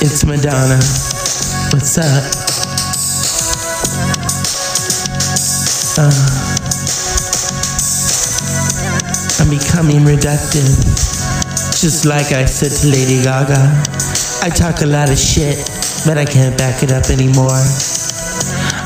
It's Madonna. What's up? Uh, I'm becoming reductive. Just like I said to Lady Gaga. I talk a lot of shit, but I can't back it up anymore.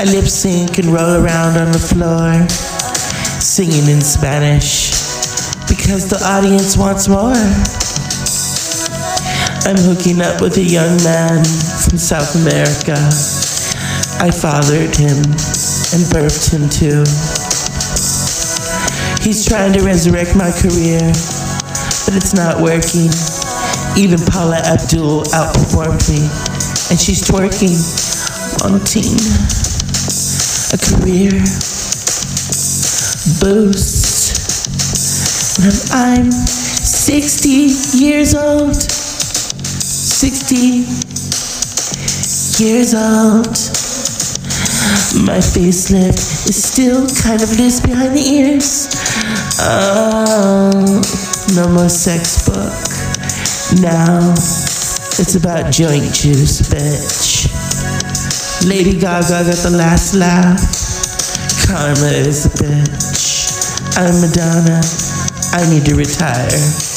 I lip sync and roll around on the floor, singing in Spanish because the audience wants more. I'm hooking up with a young man from South America. I fathered him and birthed him too. He's trying to resurrect my career, but it's not working. Even Paula Abdul outperformed me, and she's twerking, wanting a career boost. And I'm 60 years old. 60 years old. My facelift is still kind of loose behind the ears. Oh, no more sex book. Now it's about joint juice, bitch. Lady Gaga got the last laugh. Karma is a bitch. I'm Madonna. I need to retire.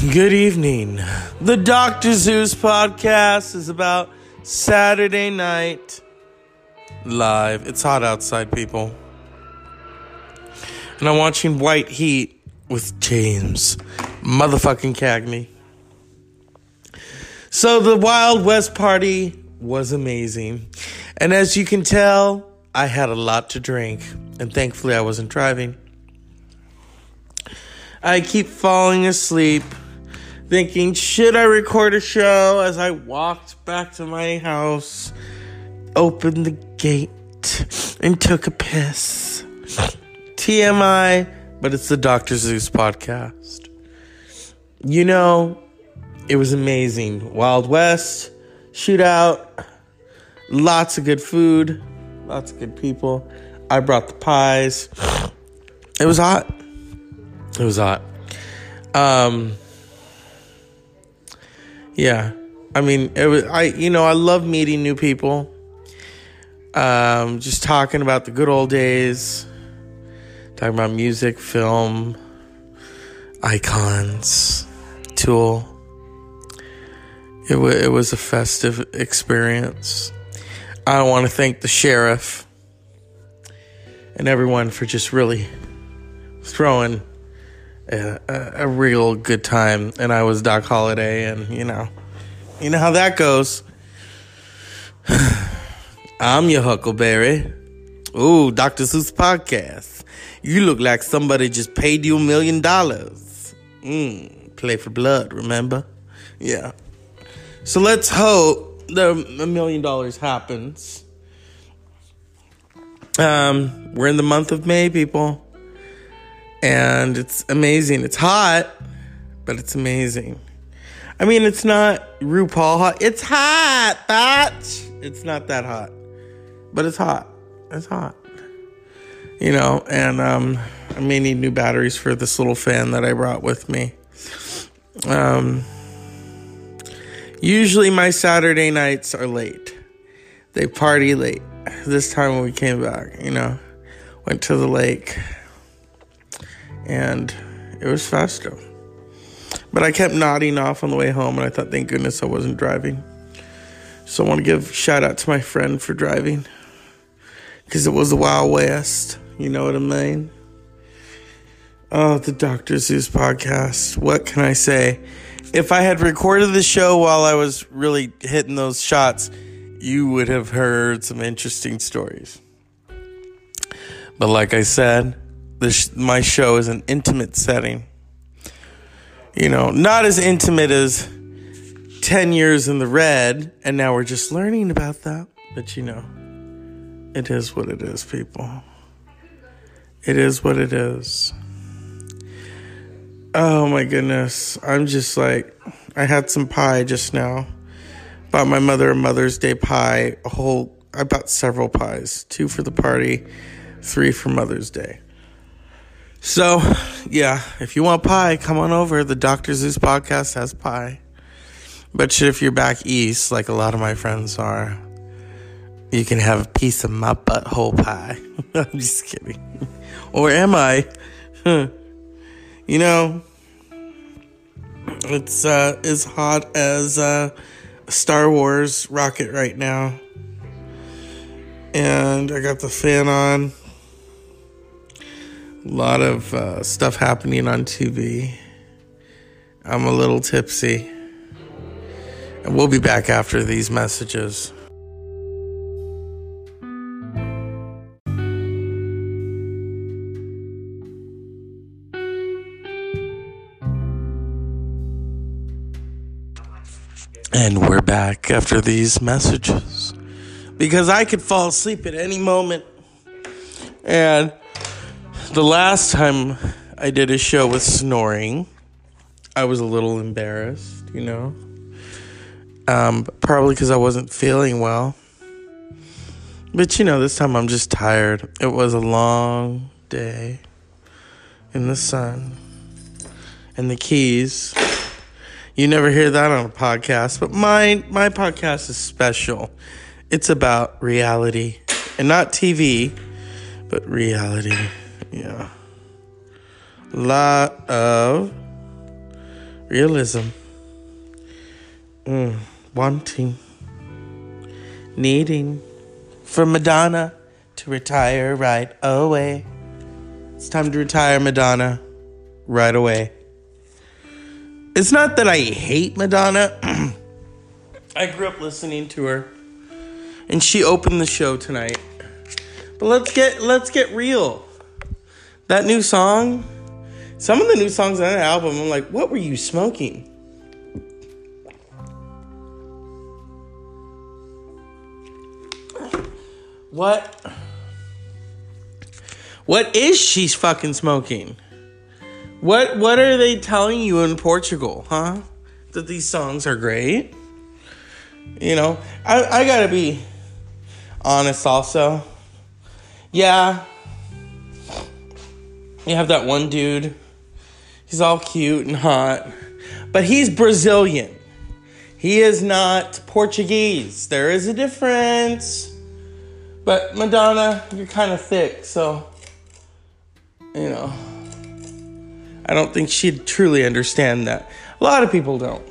Good evening. The Dr. Zeus podcast is about Saturday night live. It's hot outside, people. And I'm watching White Heat with James motherfucking Cagney. So the Wild West party was amazing. And as you can tell, I had a lot to drink. And thankfully, I wasn't driving. I keep falling asleep, thinking, should I record a show as I walked back to my house, opened the gate, and took a piss. TMI, but it's the Dr. Zeus podcast. You know, it was amazing. Wild West, shootout, lots of good food, lots of good people. I brought the pies. It was hot. It was hot. Um, yeah, I mean, it was. I you know I love meeting new people. Um, just talking about the good old days, talking about music, film, icons, Tool. It was it was a festive experience. I want to thank the sheriff and everyone for just really throwing a, a, real good time. And I was Doc Holliday, and you know, you know how that goes. I'm your Huckleberry. Ooh, Dr. Seuss podcast. You look like somebody just paid you a million dollars. Mmm, play for blood, remember? Yeah. So let's hope the a million dollars happens. Um, we're in the month of May, people and it's amazing. It's hot, but it's amazing. I mean, it's not RuPaul hot. It's hot, bitch. It's not that hot, but it's hot. It's hot. You know, and um, I may need new batteries for this little fan that I brought with me. Um, usually my Saturday nights are late. They party late. This time when we came back, you know, went to the lake and it was faster. But I kept nodding off on the way home, and I thought, thank goodness I wasn't driving. So I want to give shout out to my friend for driving, because it was the Wild West. You know what I mean? Oh, the Dr. Zeus podcast. What can I say? If I had recorded the show while I was really hitting those shots, you would have heard some interesting stories. But like I said, this my show is an intimate setting. You know, not as intimate as 10 years in the red, and now we're just learning about that. But you know, it is what it is, people. It is what it is. Oh my goodness. I'm just like, I had some pie just now. Bought my mother a Mother's Day pie, a whole, I bought several pies, two for the party, three for Mother's Day. So, yeah, if you want pie, come on over. The Dr. Zeus podcast has pie. But if you're back east, like a lot of my friends are, you can have a piece of my butthole pie. I'm just kidding. Or am I? you know, it's uh, as hot as uh, Star Wars rocket right now. And I got the fan on. A lot of uh, stuff happening on TV. I'm a little tipsy. And we'll be back after these messages. And we're back after these messages. Because I could fall asleep at any moment. And the last time I did a show with snoring, I was a little embarrassed, you know? Um, probably because I wasn't feeling well. But you know, this time I'm just tired. It was a long day in the sun and the keys. You never hear that on a podcast, but my my podcast is special. It's about reality and not TV, but reality. Yeah. Lot of realism. Mm, wanting. Needing. For Madonna to retire right away. It's time to retire Madonna right away. It's not that I hate Madonna. I grew up listening to her. And she opened the show tonight. But let's get let's get real. That new song, some of the new songs on that album, I'm like, what were you smoking? What? What is she fucking smoking? What what are they telling you in Portugal, huh? That these songs are great? You know, I, I gotta be honest also. Yeah, you have that one dude. He's all cute and hot, but he's Brazilian. He is not Portuguese. There is a difference. But Madonna, you're kind of thick, so you know. I don't think she'd truly understand that. A lot of people don't.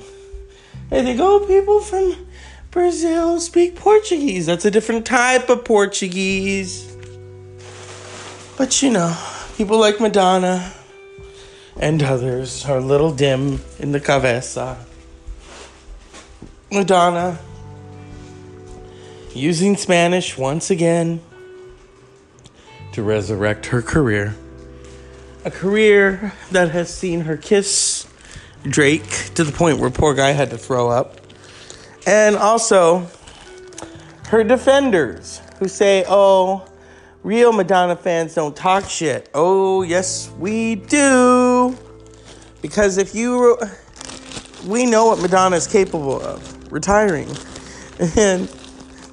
They think, oh, people from Brazil speak Portuguese. That's a different type of Portuguese. But you know, people like Madonna and others are a little dim in the cabeza. Madonna using Spanish once again to resurrect her career. A career that has seen her kiss Drake to the point where poor guy had to throw up. And also her defenders who say, oh, Real Madonna fans don't talk shit. Oh, yes, we do. Because if you. We know what Madonna is capable of retiring. And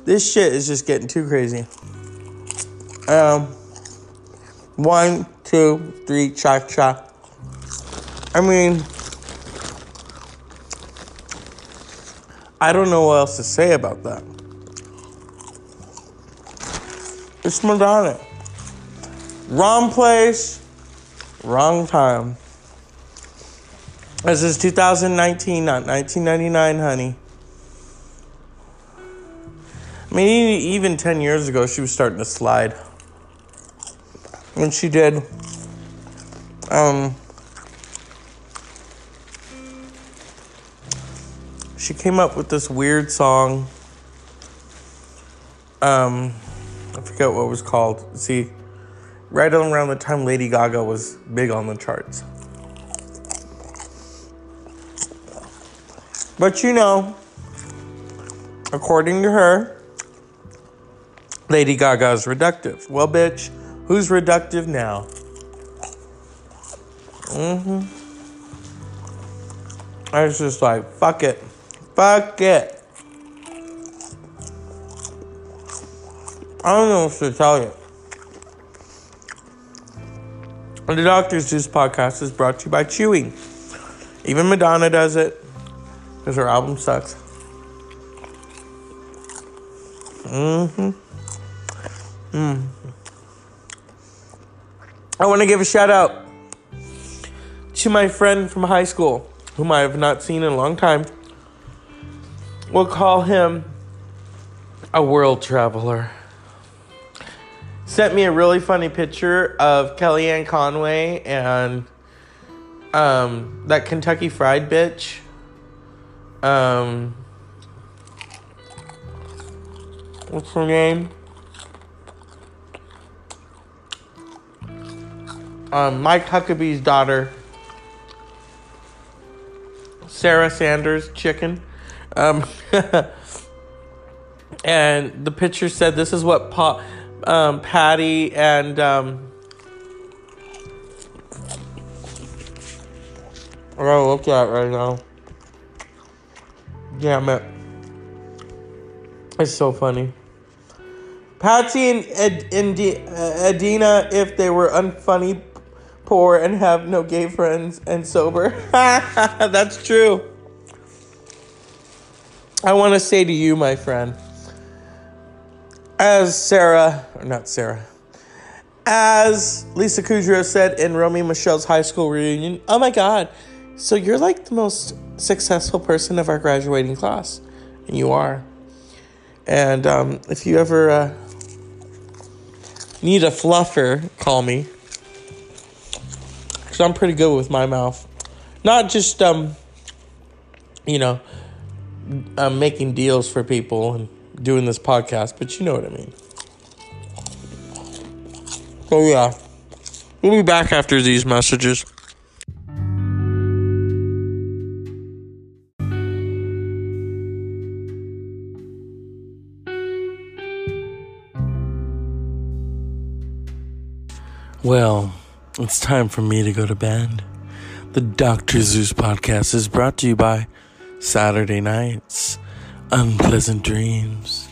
this shit is just getting too crazy. Um, one, two, three, cha cha. I mean, I don't know what else to say about that. It's Madonna. Wrong place, wrong time. This is 2019, not 1999, honey. I mean, even 10 years ago, she was starting to slide. When she did, um, she came up with this weird song. Um, forget what was called. See, right around the time Lady Gaga was big on the charts. But you know, according to her, Lady Gaga is reductive. Well, bitch, who's reductive now? Mm-hmm. I was just like, fuck it. Fuck it. I don't know what to tell you. The Doctor's Zeus podcast is brought to you by Chewy. Even Madonna does it because her album sucks. Mm-hmm. Mm. I want to give a shout out to my friend from high school, whom I have not seen in a long time. We'll call him a world traveler sent me a really funny picture of Kellyanne Conway and um, that Kentucky Fried bitch. Um, what's her name? Um, Mike Huckabee's daughter, Sarah Sanders Chicken. Um, and the picture said, "This is what Paul." Um, Patty and um, I gotta look at right now. Damn it. It's so funny. Patsy and, Ed, uh, if they were unfunny, poor, and have no gay friends and sober. That's true. I want to say to you, my friend as Sarah, or not Sarah, as Lisa Kudrow said in Romy Michele's high school reunion, oh my God, so you're like the most successful person of our graduating class. And you are. And um, if you ever uh, need a fluffer, call me. Because I'm pretty good with my mouth. Not just, um, you know, um, making deals for people and doing this podcast, but you know what I mean. So, yeah, we'll be back after these messages. Well, it's time for me to go to bed. The Dr. Zeus podcast is brought to you by Saturday Nights Unpleasant Dreams.